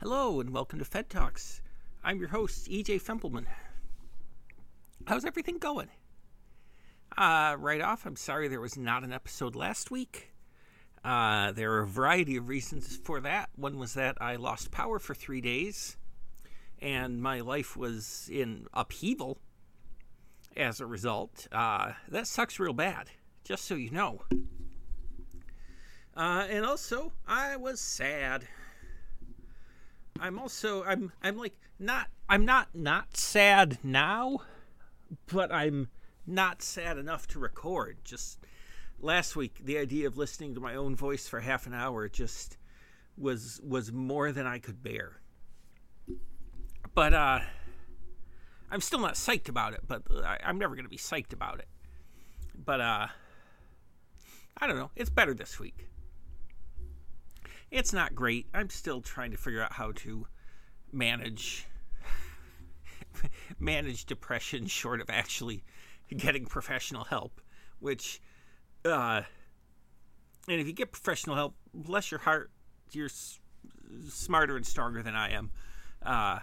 Hello and welcome to Fed Talks. I'm your host, EJ Fempelman. How's everything going? Uh, right off, I'm sorry there was not an episode last week. Uh, there are a variety of reasons for that. One was that I lost power for three days, and my life was in upheaval as a result. Uh, that sucks real bad, just so you know. Uh, and also, I was sad. I'm also I'm I'm like not I'm not not sad now, but I'm not sad enough to record. Just last week, the idea of listening to my own voice for half an hour just was was more than I could bear. But uh, I'm still not psyched about it. But I, I'm never to be psyched about it. But uh, I don't know. It's better this week. It's not great. I'm still trying to figure out how to manage manage depression short of actually getting professional help, which uh and if you get professional help, bless your heart, you're s- smarter and stronger than I am. Uh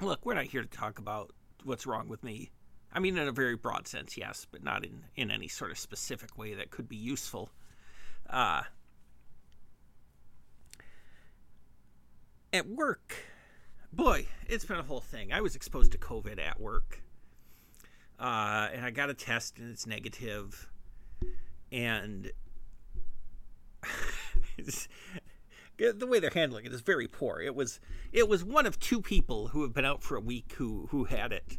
look, we're not here to talk about what's wrong with me. I mean in a very broad sense, yes, but not in in any sort of specific way that could be useful. Uh at work, boy, it's been a whole thing. I was exposed to COVID at work, uh, and I got a test, and it's negative. and the way they're handling it is very poor. It was it was one of two people who have been out for a week who who had it.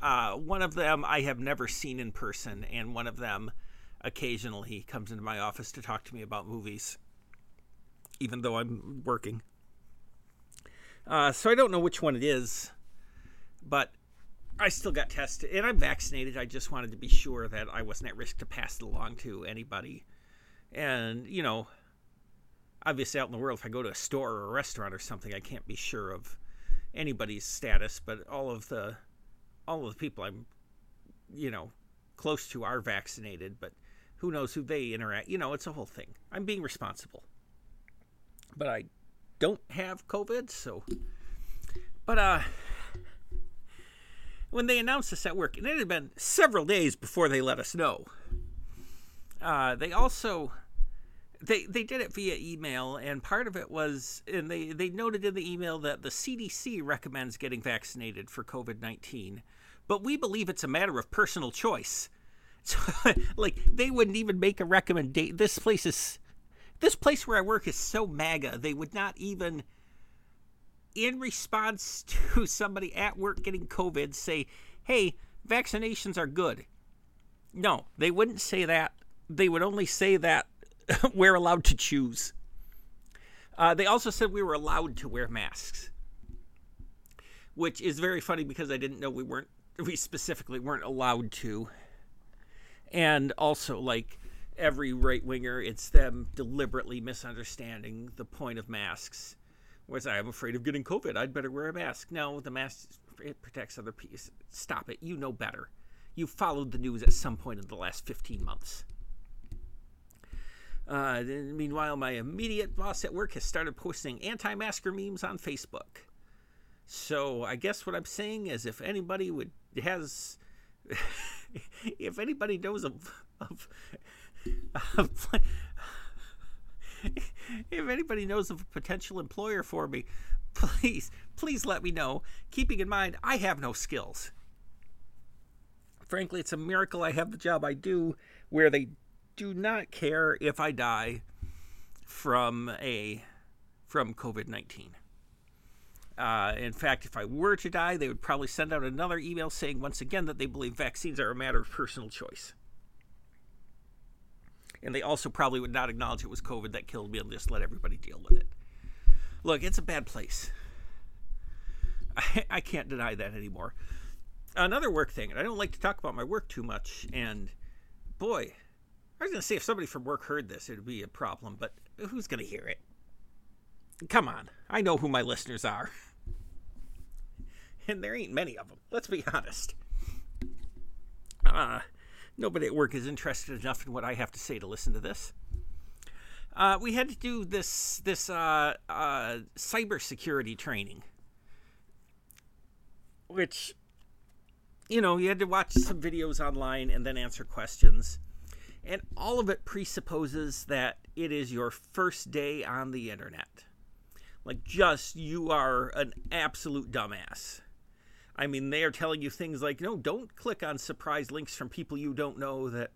Uh, one of them I have never seen in person, and one of them occasionally comes into my office to talk to me about movies, even though I'm working. Uh, so I don't know which one it is, but I still got tested and I'm vaccinated. I just wanted to be sure that I wasn't at risk to pass it along to anybody. And, you know, obviously out in the world, if I go to a store or a restaurant or something, I can't be sure of anybody's status, but all of the all of the people I'm, you know, close to are vaccinated, but who knows who they interact. You know, it's a whole thing. I'm being responsible. But I don't have COVID, so. But uh, when they announced this at work, and it had been several days before they let us know. Uh, they also they they did it via email, and part of it was, and they they noted in the email that the CDC recommends getting vaccinated for COVID nineteen, but we believe it's a matter of personal choice. So, like, they wouldn't even make a recommendation. This place is this place where I work is so MAGA, they would not even, in response to somebody at work getting COVID, say, hey, vaccinations are good. No, they wouldn't say that. They would only say that we're allowed to choose. Uh, they also said we were allowed to wear masks, which is very funny because I didn't know we weren't, we specifically weren't allowed to. And also, like, every right winger, it's them deliberately misunderstanding the point of masks. Whereas I'm afraid of getting COVID, I'd better wear a mask. No, the mask it protects other people. Stop it. You know better. You followed the news at some point in the last 15 months. Uh, meanwhile, my immediate boss at work has started posting anti masker memes on Facebook. So I guess what I'm saying is if anybody would has if anybody knows of, of if anybody knows of a potential employer for me, please, please let me know. Keeping in mind, I have no skills. Frankly, it's a miracle I have the job I do where they do not care if I die from a from COVID nineteen. Uh, in fact, if I were to die, they would probably send out another email saying once again that they believe vaccines are a matter of personal choice. And they also probably would not acknowledge it was COVID that killed me and just let everybody deal with it. Look, it's a bad place. I, I can't deny that anymore. Another work thing, and I don't like to talk about my work too much, and boy, I was going to say if somebody from work heard this, it would be a problem, but who's going to hear it? Come on, I know who my listeners are. And there ain't many of them, let's be honest. Uh, nobody at work is interested enough in what I have to say to listen to this. uh, we had to do this this uh, uh, cybersecurity training, which you know you had to watch some videos online and then answer questions, and all of it presupposes that it is your first day on the internet, like just you are an absolute dumbass. I mean, they are telling you things like, no, don't click on surprise links from people you don't know that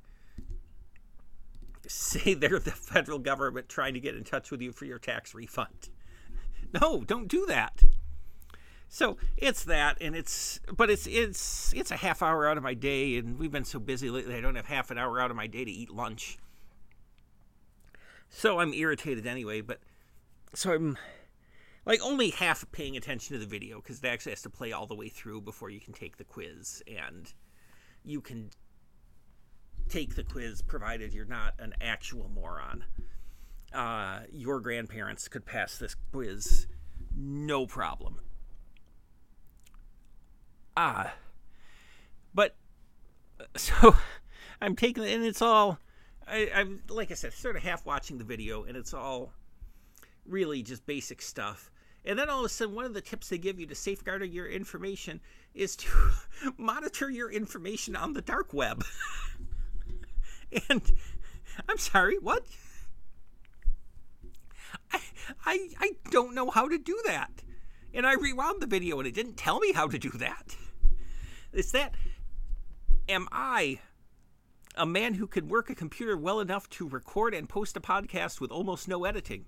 say they're the federal government trying to get in touch with you for your tax refund. No, don't do that. So it's that, and it's but it's it's it's a half hour out of my day, and we've been so busy lately. I don't have half an hour out of my day to eat lunch. So I'm irritated anyway. But so I'm like only half paying attention to the video because it actually has to play all the way through before you can take the quiz, and you can take the quiz provided you're not an actual moron. Uh, your grandparents could pass this quiz no problem. Ah. Uh, but so I'm taking and it's all. I, I'm like I said, sort of half watching the video, and it's all really just basic stuff. And then all of a sudden, one of the tips they give you to safeguard your information is to monitor your information on the dark web. and I'm sorry, what? I, I, I don't know how to do that. And I rewound the video and it didn't tell me how to do that. It's that, am I a man who can work a computer well enough to record and post a podcast with almost no editing?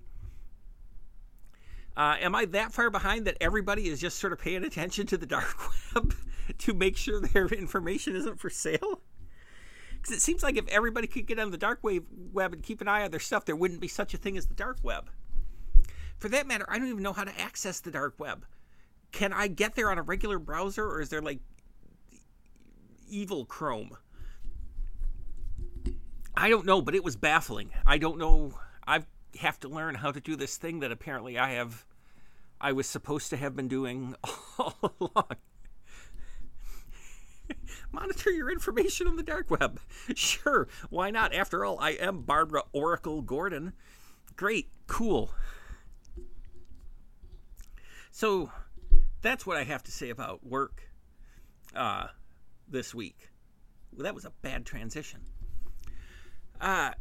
Uh, am I that far behind that everybody is just sort of paying attention to the dark web to make sure their information isn't for sale? Because it seems like if everybody could get on the dark web and keep an eye on their stuff, there wouldn't be such a thing as the dark web. For that matter, I don't even know how to access the dark web. Can I get there on a regular browser, or is there like evil Chrome? I don't know, but it was baffling. I don't know. I have to learn how to do this thing that apparently I have. I was supposed to have been doing all along. Monitor your information on the dark web. Sure, why not? After all, I am Barbara Oracle Gordon. Great, cool. So that's what I have to say about work uh, this week. Well, that was a bad transition. Uh,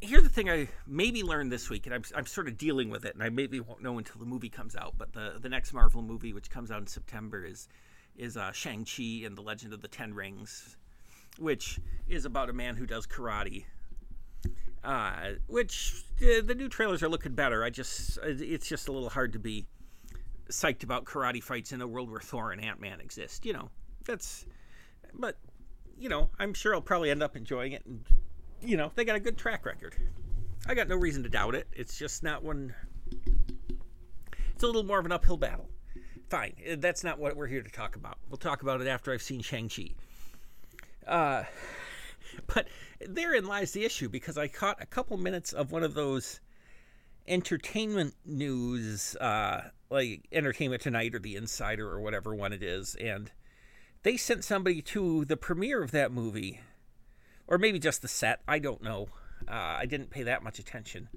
here's the thing I maybe learned this week, and I'm, I'm sort of dealing with it, and I maybe won't know until the movie comes out. But the, the next Marvel movie, which comes out in September, is is uh, Shang Chi and the Legend of the Ten Rings, which is about a man who does karate uh, which uh, the new trailers are looking better. I just it's just a little hard to be psyched about karate fights in a world where Thor and Ant Man exist. You know, that's, but, you know, I'm sure I'll probably end up enjoying it. And, you know, they got a good track record. I got no reason to doubt it. It's just not one. It's a little more of an uphill battle. Fine. Uh, that's not what we're here to talk about. We'll talk about it after I've seen Shang-Chi. Uh, but therein lies the issue because I caught a couple minutes of one of those entertainment news, uh, like Entertainment Tonight or The Insider or whatever one it is, and they sent somebody to the premiere of that movie, or maybe just the set. I don't know. Uh, I didn't pay that much attention,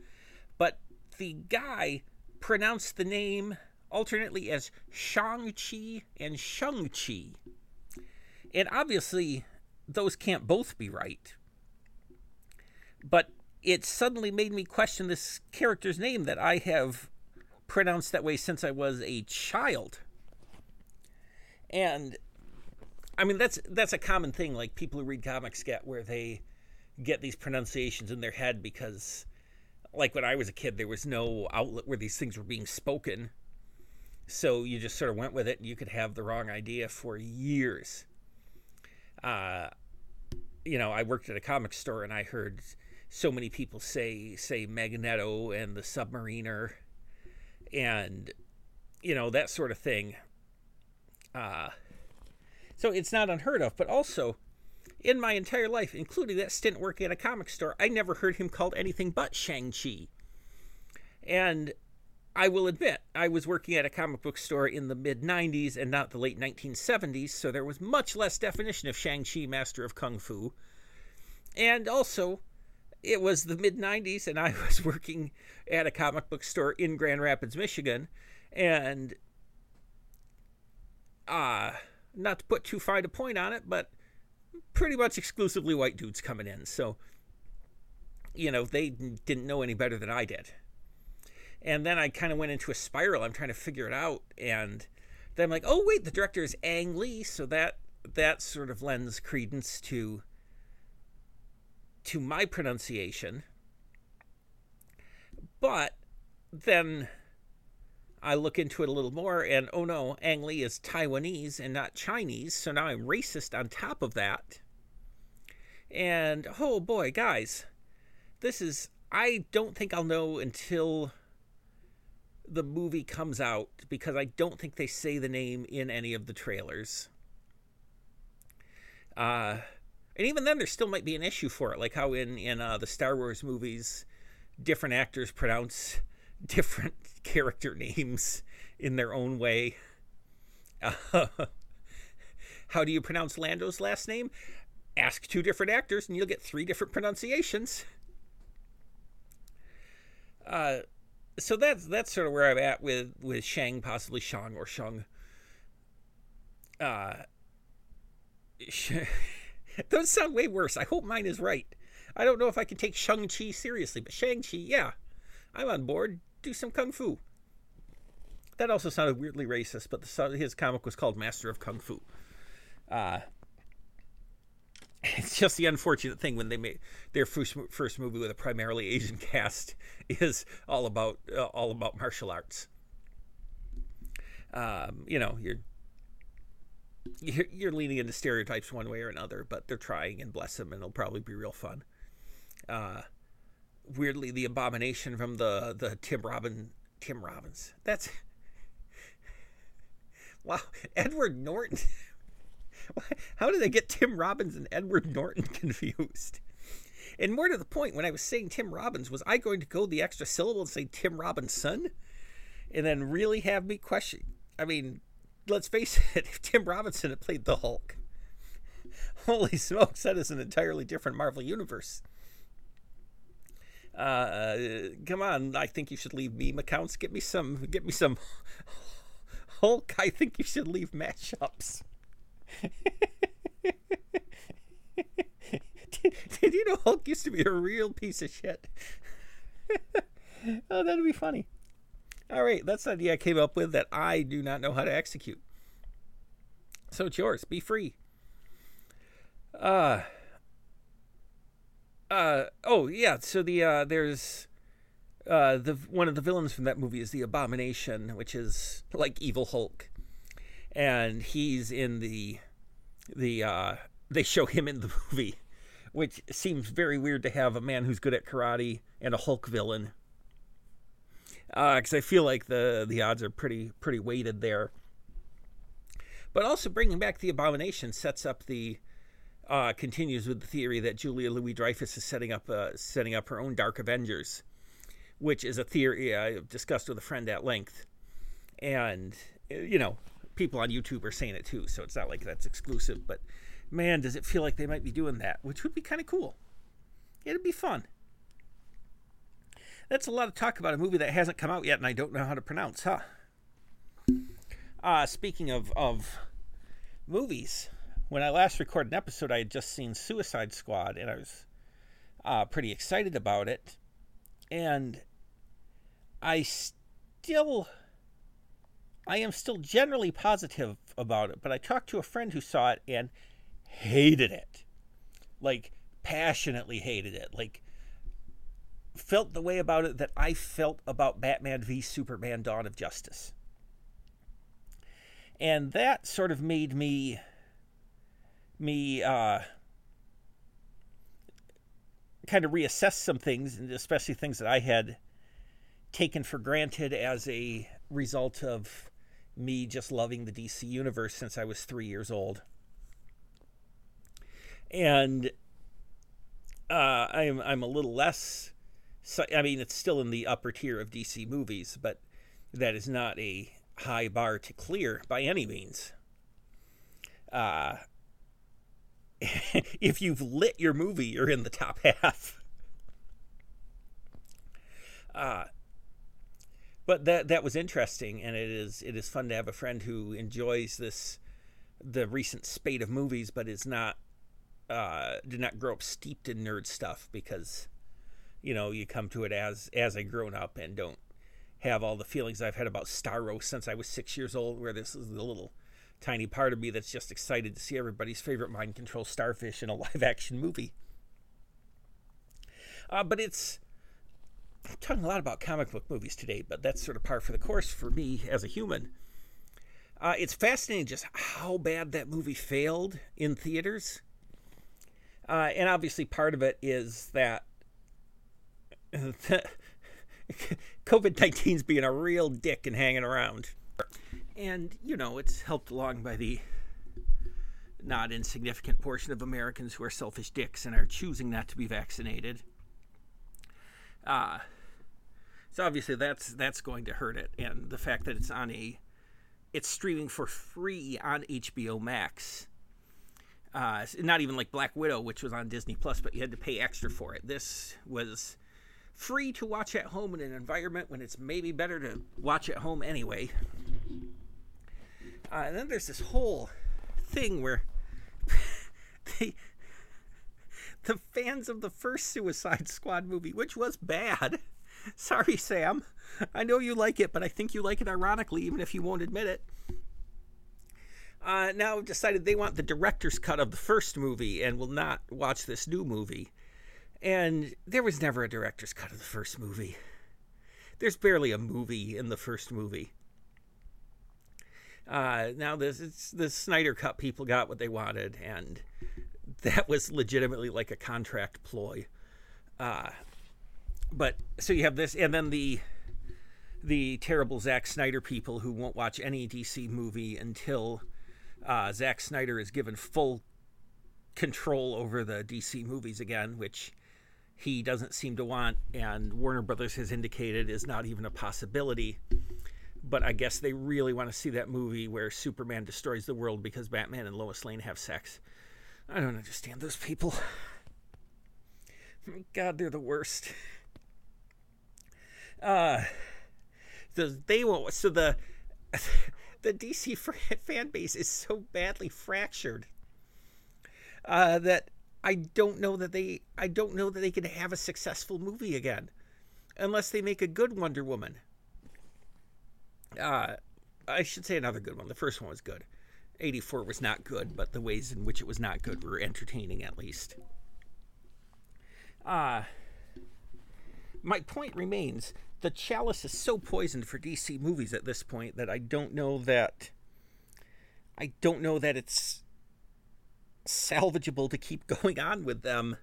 but the guy pronounced the name alternately as Shang-Chi and Shang-Chi. And obviously, those can't both be right. But it suddenly made me question this character's name that I have pronounced that way since I was a child. And I mean that's that's a common thing like people who read comics get where they get these pronunciations in their head because like when I was a kid there was no outlet where these things were being spoken. So you just sort of went with it and you could have the wrong idea for years. Uh you know, I worked at a comic store and I heard so many people say say Magneto and the Submariner, and you know that sort of thing. Uh, so it's not unheard of, but also in my entire life, including that stint working at a comic store, I never heard him called anything but Shang Chi. And I will admit, I was working at a comic book store in the mid 90s and not the late 1970s, so there was much less definition of Shang-Chi, Master of Kung Fu. And also, it was the mid 90s, and I was working at a comic book store in Grand Rapids, Michigan. And uh, not to put too fine a point on it, but pretty much exclusively white dudes coming in. So, you know, they didn't know any better than I did. And then I kind of went into a spiral. I'm trying to figure it out. And then I'm like, oh, wait, the director is Ang Lee. So that that sort of lends credence to to my pronunciation. But then I look into it a little more, and oh no, Ang Lee is Taiwanese and not Chinese, so now I'm racist on top of that. And oh boy, guys, this is. I don't think I'll know until the movie comes out because I don't think they say the name in any of the trailers. Uh, and even then, there still might be an issue for it, like how in in uh, the Star Wars movies, different actors pronounce different character names in their own way. Uh, how do you pronounce Lando's last name? Ask two different actors, and you'll get three different pronunciations. Uh, so that's that's sort of where I'm at with with Shang, possibly Shang or Shung. Uh, those sound way worse. I hope mine is right. I don't know if I can take Shang Chi seriously, but Shang Chi, yeah, I'm on board do some kung fu. That also sounded weirdly racist, but the, his comic was called Master of Kung Fu. Uh, it's just the unfortunate thing when they made their first first movie with a primarily Asian cast is all about uh, all about martial arts. Um, you know, you're, you're leaning into stereotypes one way or another, but they're trying, and bless them, and it'll probably be real fun. Uh, weirdly the abomination from the the Tim Robin Tim Robbins. That's wow, Edward Norton. How did they get Tim Robbins and Edward Norton confused? And more to the point, when I was saying Tim Robbins, was I going to go the extra syllable and say Tim Robinson? And then really have me question? I mean, let's face it, if Tim Robinson had played the Hulk, holy smokes, that is an entirely different Marvel universe. Uh, come on, I think you should leave meme accounts. Get me some. Get me some. Hulk. I think you should leave matchups. did, did you know Hulk used to be a real piece of shit? oh, that'd be funny. All right, that's the idea I came up with that I do not know how to execute. So it's yours. Be free. Uh uh, oh yeah, so the uh, there's uh, the one of the villains from that movie is the Abomination, which is like evil Hulk, and he's in the the uh, they show him in the movie, which seems very weird to have a man who's good at karate and a Hulk villain. Because uh, I feel like the the odds are pretty pretty weighted there. But also bringing back the Abomination sets up the uh, continues with the theory that Julia Louis Dreyfus is setting up uh, setting up her own Dark Avengers, which is a theory I've discussed with a friend at length, and you know people on YouTube are saying it too, so it's not like that's exclusive. But man, does it feel like they might be doing that, which would be kind of cool. It'd be fun. That's a lot of talk about a movie that hasn't come out yet, and I don't know how to pronounce, huh? Uh, speaking of of movies when I last recorded an episode, I had just seen Suicide Squad, and I was uh, pretty excited about it. And I still, I am still generally positive about it. But I talked to a friend who saw it and hated it, like passionately hated it, like felt the way about it that I felt about Batman v Superman: Dawn of Justice. And that sort of made me me uh, kind of reassess some things, and especially things that I had taken for granted as a result of me just loving the DC universe since I was three years old. And uh, I'm I'm a little less. I mean, it's still in the upper tier of DC movies, but that is not a high bar to clear by any means. Uh, if you've lit your movie, you're in the top half. Uh, but that that was interesting, and it is it is fun to have a friend who enjoys this the recent spate of movies, but is not uh, did not grow up steeped in nerd stuff because you know you come to it as as a grown up and don't have all the feelings I've had about Starro since I was six years old, where this is the little tiny part of me that's just excited to see everybody's favorite mind control starfish in a live action movie. Uh, but it's I'm talking a lot about comic book movies today, but that's sort of par for the course for me as a human. Uh, it's fascinating just how bad that movie failed in theaters. Uh, and obviously, part of it is that COVID 19's being a real dick and hanging around. And, you know, it's helped along by the not insignificant portion of Americans who are selfish dicks and are choosing not to be vaccinated. Uh, so obviously that's that's going to hurt it, and the fact that it's on a it's streaming for free on HBO Max. Uh, not even like Black Widow, which was on Disney Plus, but you had to pay extra for it. This was free to watch at home in an environment when it's maybe better to watch at home anyway. Uh, and then there's this whole thing where they the fans of the first Suicide Squad movie, which was bad. Sorry, Sam. I know you like it, but I think you like it ironically, even if you won't admit it. Uh, now decided they want the director's cut of the first movie and will not watch this new movie. And there was never a director's cut of the first movie. There's barely a movie in the first movie. Uh, now this it's the Snyder cut people got what they wanted, and that was legitimately like a contract ploy. Uh, but so you have this, and then the the terrible Zack Snyder people who won't watch any DC movie until uh, Zack Snyder is given full control over the DC movies again, which he doesn't seem to want, and Warner Brothers has indicated is not even a possibility. But I guess they really want to see that movie where Superman destroys the world because Batman and Lois Lane have sex. I don't understand those people. God, they're the worst. Uh, the they won't. So the the DC fan base is so badly fractured uh, that I don't know that they I don't know that they can have a successful movie again unless they make a good Wonder Woman. Uh, I should say another good one. The first one was good. 84 was not good, but the ways in which it was not good were entertaining at least. Uh, my point remains the chalice is so poisoned for DC movies at this point that I don't know that I don't know that it's salvageable to keep going on with them.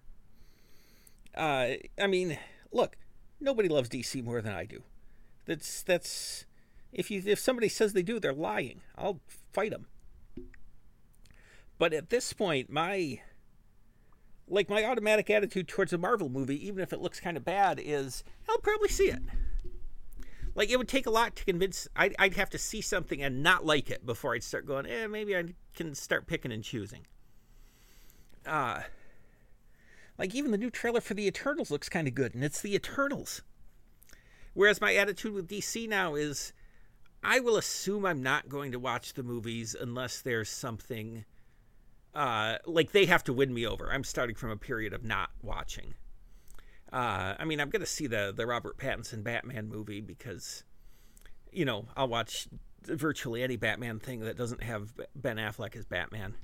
Uh, I mean, look, nobody loves DC more than I do. That's that's if you if somebody says they do, they're lying. I'll fight them. But at this point, my like my automatic attitude towards a Marvel movie, even if it looks kind of bad, is I'll probably see it. Like it would take a lot to convince. I'd, I'd have to see something and not like it before I'd start going. Eh, maybe I can start picking and choosing. Uh like even the new trailer for the Eternals looks kind of good, and it's the Eternals. Whereas my attitude with DC now is, I will assume I'm not going to watch the movies unless there's something uh, like they have to win me over. I'm starting from a period of not watching. Uh, I mean, I'm going to see the the Robert Pattinson Batman movie because, you know, I'll watch virtually any Batman thing that doesn't have Ben Affleck as Batman.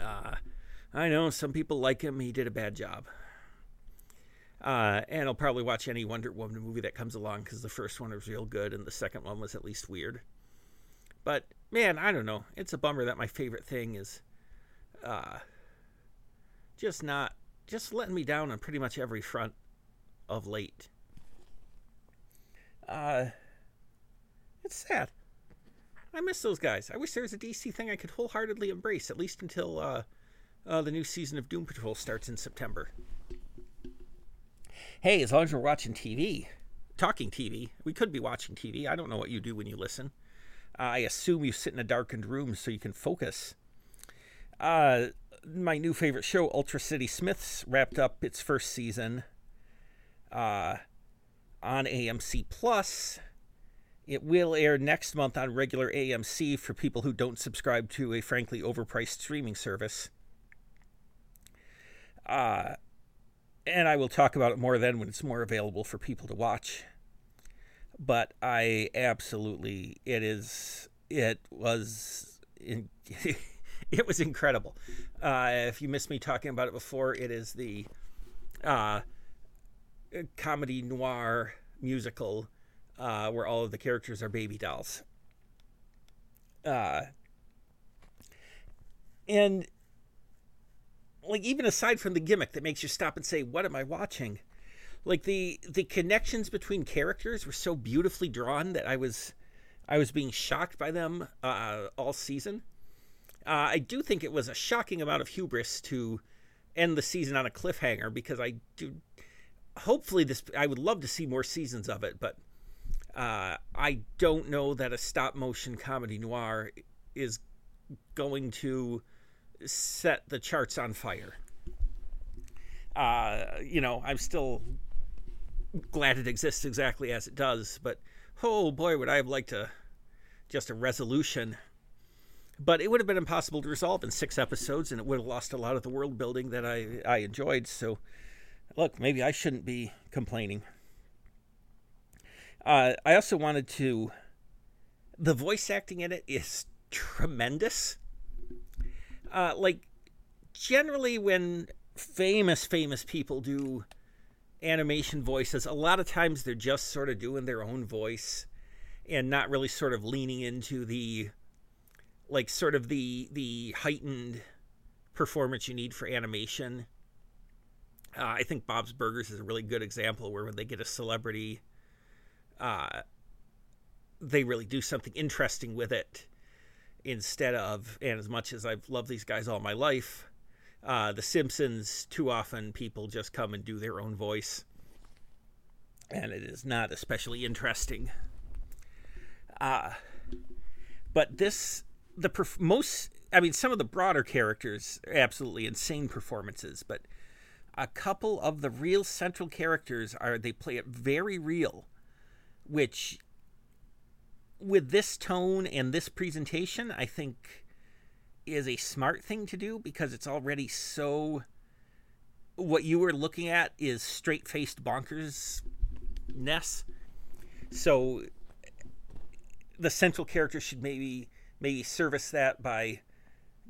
Uh, I know some people like him; he did a bad job. Uh, and I'll probably watch any Wonder Woman movie that comes along because the first one was real good and the second one was at least weird. But man, I don't know. It's a bummer that my favorite thing is uh, just not just letting me down on pretty much every front of late. Uh, it's sad. I miss those guys. I wish there was a DC thing I could wholeheartedly embrace, at least until uh, uh, the new season of Doom Patrol starts in September. Hey, as long as we're watching TV, talking TV, we could be watching TV. I don't know what you do when you listen. I assume you sit in a darkened room so you can focus. Uh, my new favorite show, Ultra City Smiths, wrapped up its first season. Uh, on AMC Plus. It will air next month on regular AMC for people who don't subscribe to a frankly overpriced streaming service. Uh, and I will talk about it more then when it's more available for people to watch. But I absolutely, it is, it was, in, it was incredible. Uh, if you missed me talking about it before, it is the uh, comedy noir musical uh, where all of the characters are baby dolls. Uh, and like even aside from the gimmick that makes you stop and say, "What am I watching?" Like the the connections between characters were so beautifully drawn that I was I was being shocked by them uh, all season. Uh, I do think it was a shocking amount of hubris to end the season on a cliffhanger because I do. Hopefully, this I would love to see more seasons of it, but uh, I don't know that a stop motion comedy noir is going to set the charts on fire. Uh, you know, I'm still glad it exists exactly as it does, but oh boy, would I have liked a just a resolution. But it would have been impossible to resolve in six episodes, and it would have lost a lot of the world building that I I enjoyed. So, look, maybe I shouldn't be complaining. Uh, I also wanted to. The voice acting in it is tremendous. Uh, like, generally, when famous, famous people do animation voices, a lot of times they're just sort of doing their own voice and not really sort of leaning into the like sort of the the heightened performance you need for animation. Uh, I think Bob's Burgers is a really good example where when they get a celebrity uh, they really do something interesting with it instead of, and as much as I've loved these guys all my life, uh, The Simpsons, too often people just come and do their own voice. And it is not especially interesting. Uh, but this, the perf- most, I mean, some of the broader characters, absolutely insane performances, but a couple of the real central characters are, they play it very real which with this tone and this presentation, I think is a smart thing to do because it's already so what you were looking at is straight-faced bonkers ness. So the central character should maybe maybe service that by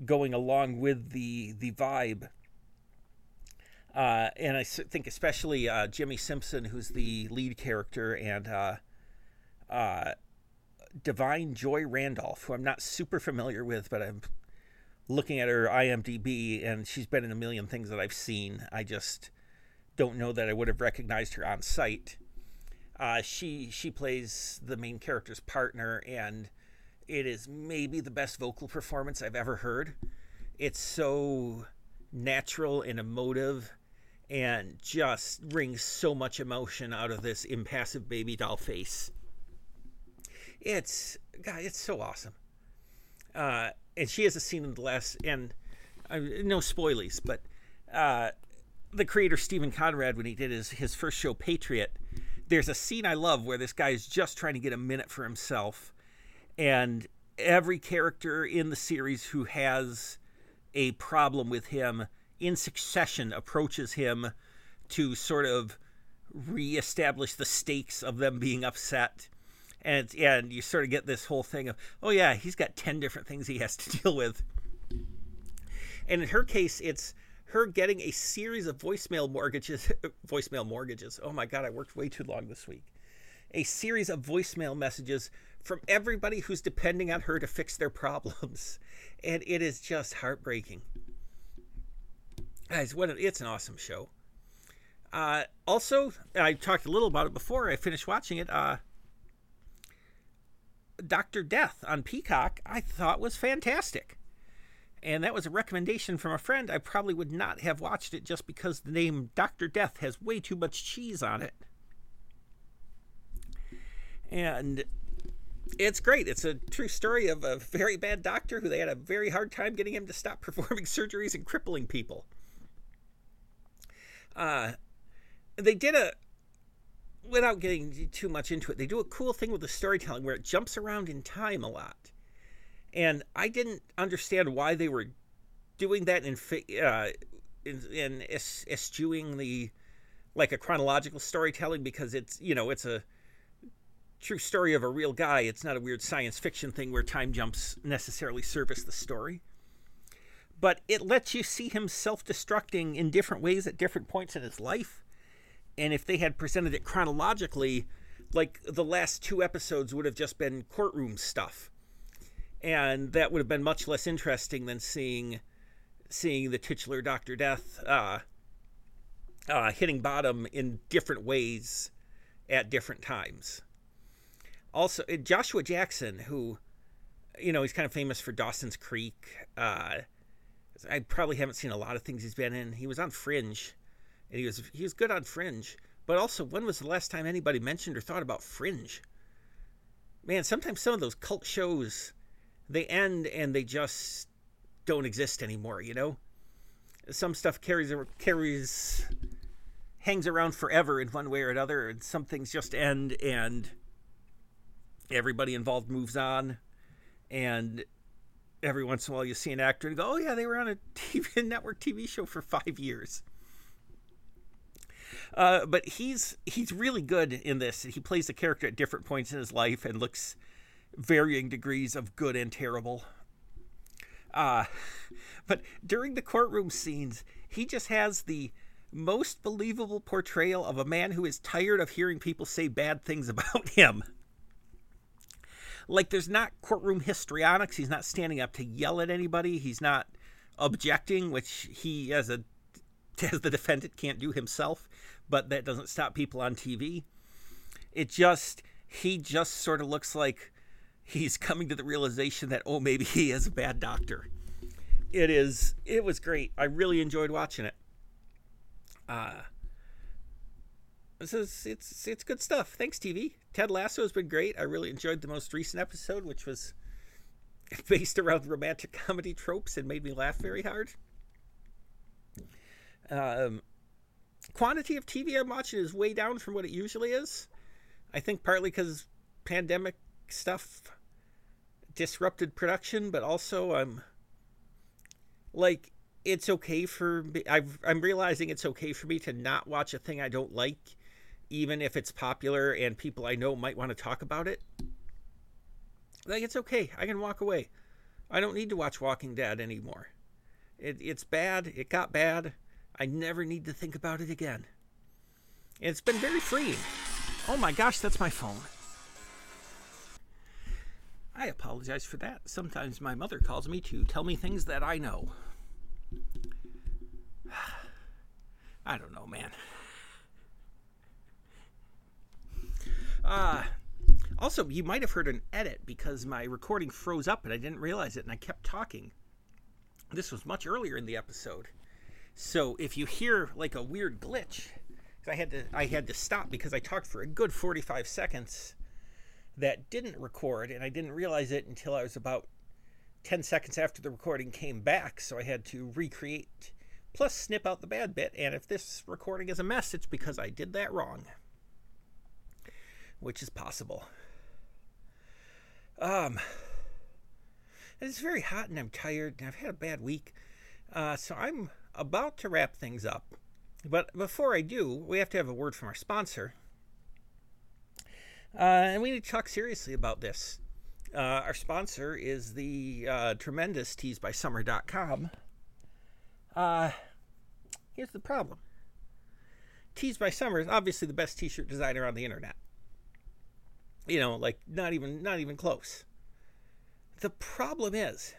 going along with the the vibe uh, and I think especially uh, Jimmy Simpson, who's the lead character, and uh, Da'Vine Joy Randolph, who I'm not super familiar with, but I'm looking at her IMDb, and she's been in a million things that I've seen. I just don't know that I would have recognized her on sight. Uh, she she plays the main character's partner, and it is maybe the best vocal performance I've ever heard. It's so natural and emotive and just wrings so much emotion out of this impassive baby doll face. It's God, it's so awesome. Uh, and she has a scene in the last, and uh, no spoilies, but uh, the creator Steven Conrad, when he did his his first show, Patriot, there's a scene I love where this guy is just trying to get a minute for himself, and every character in the series who has a problem with him in succession approaches him to sort of reestablish the stakes of them being upset. And, and you sort of get this whole thing of, oh, yeah, he's got 10 different things he has to deal with. And in her case, it's her getting a series of voicemail mortgages. voicemail mortgages. Oh my God, I worked way too long this week. A series of voicemail messages from everybody who's depending on her to fix their problems. And it is just heartbreaking guys, what a, it's an awesome show. Uh, also, I talked a little about it before I finished watching it. Uh, Doctor Death on Peacock, I thought was fantastic, and that was a recommendation from a friend. I probably would not have watched it just because the name Doctor Death has way too much cheese on it, and it's great. It's a true story of a very bad doctor who they had a very hard time getting him to stop performing surgeries and crippling people. Uh, they did a without getting too much into it, they do a cool thing with the storytelling where it jumps around in time a lot. And I didn't understand why they were doing that in uh, in, in eschewing the like a chronological storytelling because it's you know it's a true story of a real guy. It's not a weird science fiction thing where time jumps necessarily service the story. But it lets you see him self destructing in different ways at different points in his life. And if they had presented it chronologically, like the last two episodes would have just been courtroom stuff. And that would have been much less interesting than seeing seeing the titular Doctor Death uh, uh, hitting bottom in different ways at different times. Also, uh, Joshua Jackson, who, you know, he's kind of famous for Dawson's Creek. Uh, I probably haven't seen a lot of things he's been in. He was on Fringe, and he was he was good on Fringe. But also, when was the last time anybody mentioned or thought about Fringe? Man, sometimes some of those cult shows, they end and they just don't exist anymore. You know, some stuff carries carries hangs around forever in one way or another, and some things just end and everybody involved moves on, and every once in a while you see an actor and go, "Oh yeah, they were on a TV network TV show for five years." Uh, but he's he's really good in this. He plays the character at different points in his life and looks varying degrees of good and terrible. Uh, but during the courtroom scenes, he just has the most believable portrayal of a man who is tired of hearing people say bad things about him. Like, there's not courtroom histrionics. He's not standing up to yell at anybody. He's not objecting, which he, as a as the defendant, can't do himself. But that doesn't stop people on TV. It just he just sort of looks like he's coming to the realization that oh maybe he is a bad doctor. It is. It was great. I really enjoyed watching it. Uh, this is it's it's good stuff. Thanks, TV. Ted Lasso has been great. I really enjoyed the most recent episode, which was based around romantic comedy tropes and made me laugh very hard. Um, quantity of TV I'm watching is way down from what it usually is. I think partly because pandemic stuff disrupted production, but also I'm like it's okay for me. i am realizing it's okay for me to not watch a thing I don't like, even if it's popular and people I know might want to talk about it. Like it's okay. I can walk away. I don't need to watch Walking Dead anymore. It, it's bad. It got bad. I never need to think about it again. It's been very freeing. Oh my gosh, that's my phone. I apologize for that. Sometimes my mother calls me to tell me things that I know. I don't know, man. Uh, also, you might have heard an edit because my recording froze up and I didn't realize it and I kept talking. This was much earlier in the episode. So if you hear like a weird glitch, because I had to I had to stop because I talked for a good 45 seconds that didn't record and I didn't realize it until I was about 10 seconds after the recording came back, so I had to recreate plus snip out the bad bit. And if this recording is a mess, it's because I did that wrong, which is possible. Um, it's very hot and I'm tired and I've had a bad week, uh, so I'm about to wrap things up. But before I do, we have to have a word from our sponsor. Uh, and we need to talk seriously about this. Uh, our sponsor is the uh, tremendous teesbysummer.com. Uh, here's the problem Tees by Summer is obviously the best t shirt designer on the internet. You know, like not even not even close. The problem is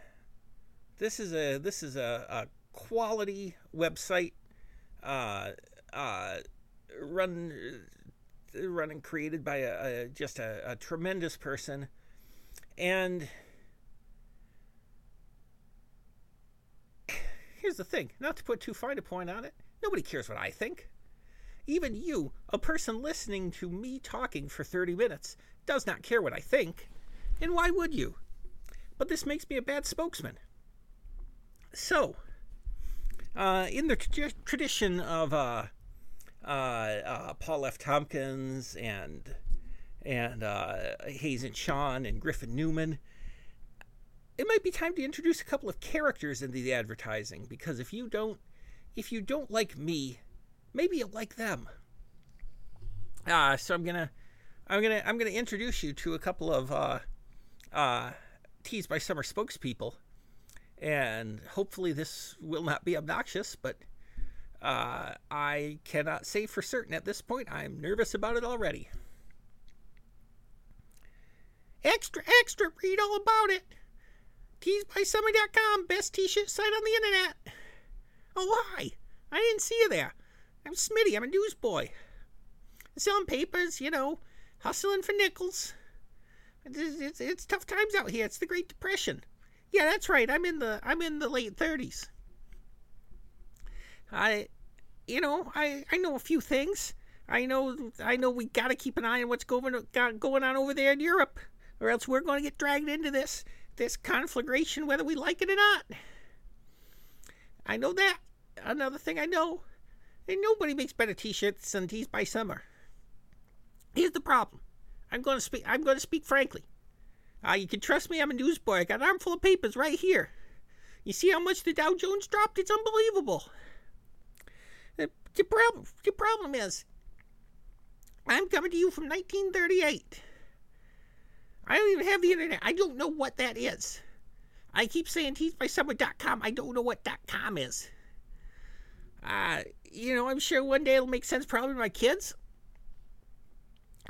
this is a this is a, a quality website uh, uh, run run and created by a, a just a, a tremendous person and here's the thing not to put too fine a point on it, nobody cares what I think. Even you, a person listening to me talking for 30 minutes, does not care what I think. And why would you? But this makes me a bad spokesman. So, uh, in the tra- tradition of uh, uh, uh, Paul F. Tompkins and and uh, Hazen Sean and Griffin Newman. It might be time to introduce a couple of characters into the advertising because if you don't, if you don't like me, maybe you'll like them. Uh, so I'm gonna, I'm gonna, I'm gonna introduce you to a couple of uh, uh, Tees by Summer spokespeople, and hopefully this will not be obnoxious, but uh, I cannot say for certain at this point. I'm nervous about it already. Extra, extra, read all about it. TeesBySummer.com, best t-shirt site on the internet. Oh, hi. I didn't see you there. I'm Smitty. I'm a newsboy. Selling papers, you know, hustling for nickels. It's, it's, it's tough times out here. It's the Great Depression. Yeah, that's right. I'm in the I'm in the late 30s. I, you know, I I know a few things. I know I know we got to keep an eye on what's going going on over there in Europe, or else we're going to get dragged into this this conflagration, whether we like it or not. I know that. Another thing I know, and nobody makes better T-shirts than Tees by Summer. Here's the problem. I'm going to speak. I'm going to speak frankly. Uh, you can trust me. I'm a newsboy. I got an armful of papers right here. You see how much the Dow Jones dropped? It's unbelievable. The, the problem. The problem is, I'm coming to you from 1938. I don't even have the internet. I don't know what that is. I keep saying teesbysummer.com. I don't know what .com is. Uh, you know, I'm sure one day it'll make sense probably to my kids.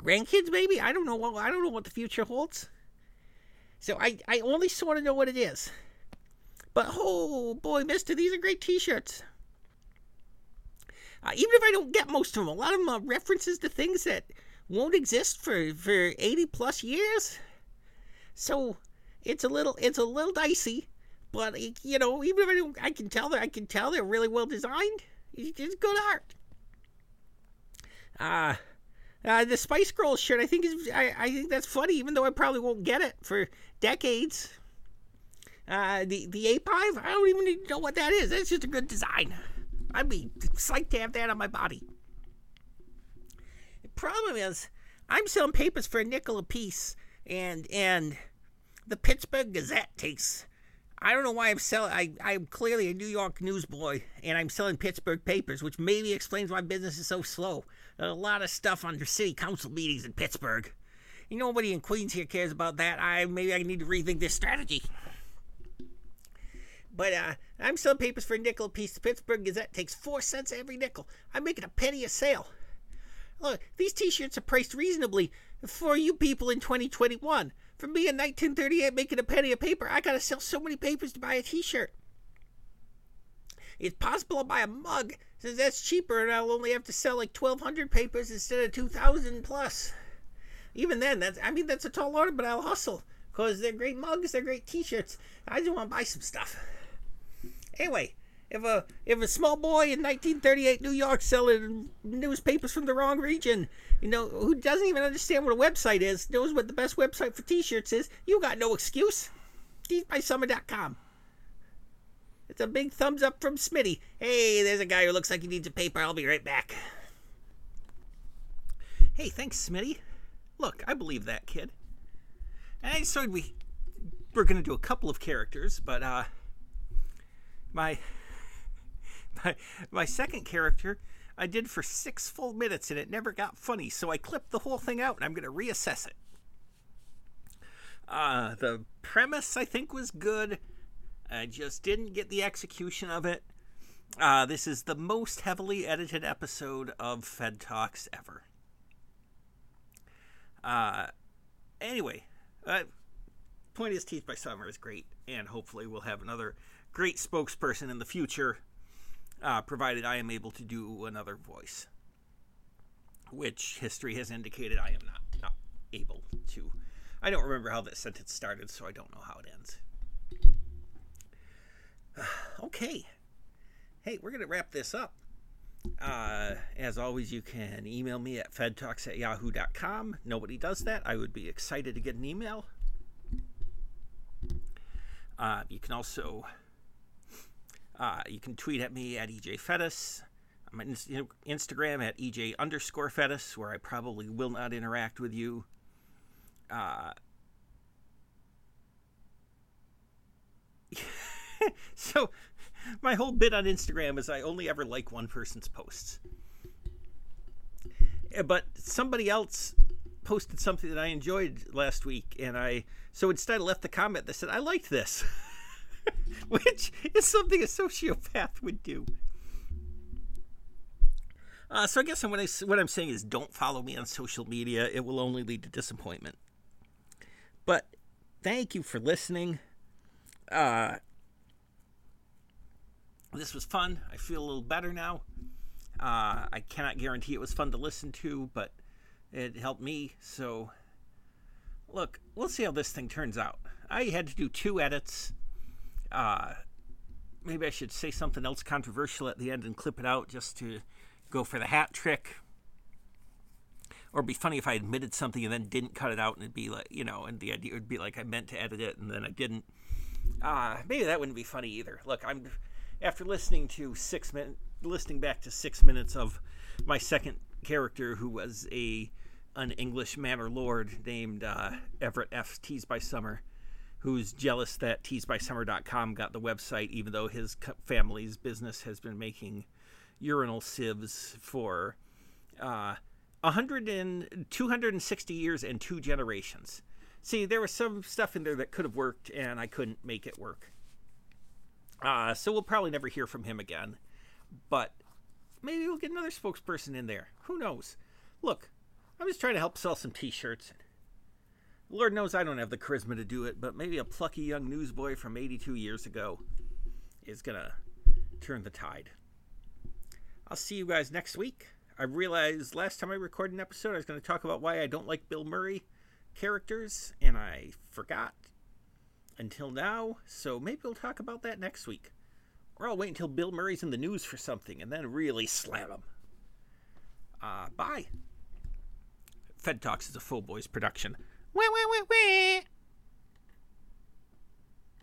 Grandkids, maybe? I don't know. I don't know what the future holds. So I, I only sort of know what it is. But oh boy, mister, these are great t-shirts. Uh, even if I don't get most of them, a lot of them are references to things that won't exist for, for 80 plus years. So it's a little it's a little dicey, but you know, even if I don't, I can tell that I can tell they're really well designed. It's good art. Uh, uh, the Spice Girls shirt, I think is I, I think that's funny, even though I probably won't get it for decades. Uh, the the A five, I don't even need to know what that is. That's just a good design. I'd be psyched to have that on my body. The problem is, I'm selling papers for a nickel a piece, and and the Pittsburgh Gazette takes. I don't know why I'm selling. I, I'm clearly a New York newsboy, and I'm selling Pittsburgh papers, which maybe explains why business is so slow. There's a lot of stuff under city council meetings in Pittsburgh. Nobody in Queens here cares about that. I maybe I need to rethink this strategy. But uh, I'm selling papers for a nickel a piece. The Pittsburgh Gazette takes four cents every nickel. I'm making a penny a sale. Look, these T-shirts are priced reasonably for you people in 2021. For me in 1938 making a penny a paper, I gotta sell so many papers to buy a T-shirt. It's possible I'll buy a mug since that's cheaper and I'll only have to sell like 1,200 papers instead of 2,000 plus. Even then, that's I mean that's a tall order, but I'll hustle because they're great mugs, they're great T-shirts. I just want to buy some stuff. Anyway, if a if a small boy in 1938 New York selling newspapers from the wrong region, you know, who doesn't even understand what a website is, knows what the best website for T-shirts is, you got no excuse. TeesBySummer.com. It's a big thumbs up from Smitty. Hey, there's a guy who looks like he needs a paper. I'll be right back. Hey, thanks, Smitty. Look, I believe that kid. And I decided we we're gonna do a couple of characters, but uh, my my second character I did for six full minutes and it never got funny, so I clipped the whole thing out and I'm gonna reassess it. Uh, the premise I think was good. I just didn't get the execution of it. Uh, this is the most heavily edited episode of Fed Talks ever. Uh, anyway, uh, point is, Tees by Summer is great, and hopefully we'll have another great spokesperson in the future, uh, provided I am able to do another voice, which history has indicated I am not, not able to. I don't remember how that sentence started, so I don't know how it ends. okay. Hey, we're going to wrap this up. Uh, as always, you can email me at fedtalks at yahoo.com. Nobody does that. I would be excited to get an email. Uh, you can also uh, you can tweet at me at EJ Fettis. my Instagram at EJ underscore fetus, where I probably will not interact with you. Uh, so, my whole bit on Instagram is I only ever like one person's posts. Eh, but somebody else posted something that I enjoyed last week, and I so instead I left the comment that said I liked this, which is something a sociopath would do. Uh, so I guess what, I, what I'm saying is don't follow me on social media. It will only lead to disappointment. But thank you for listening. Uh, this was fun. I feel a little better now. Uh, I cannot guarantee it was fun to listen to, but it helped me. So, look, we'll see how this thing turns out. I had to do two edits. Uh, maybe I should say something else controversial at the end and clip it out just to go for the hat trick. Or it'd be funny if I admitted something and then didn't cut it out and it'd be like, you know, and the idea would be like I meant to edit it and then I didn't. Uh, maybe that wouldn't be funny either. Look, I'm after listening to six minutes, listening back to six minutes of my second character who was a an English manor lord named uh, Everett F. Tease by Summer, who's jealous that teesbysummer.com got the website, even though his family's business has been making urinal sieves for uh, 100 and 260 years and two generations. See, there was some stuff in there that could have worked, and I couldn't make it work. Uh, so we'll probably never hear from him again. But maybe we'll get another spokesperson in there. Who knows? Look, I'm just trying to help sell some t shirts. Lord knows I don't have the charisma to do it, but maybe a plucky young newsboy from 82 years ago is going to turn the tide. I'll see you guys next week. I realized last time I recorded an episode, I was going to talk about why I don't like Bill Murray characters, and I forgot until now. So maybe we'll talk about that next week. Or I'll wait until Bill Murray's in the news for something and then really slam him. Uh, bye. Fed Talks is a Full Boys production. Wah, wah, wah, wah.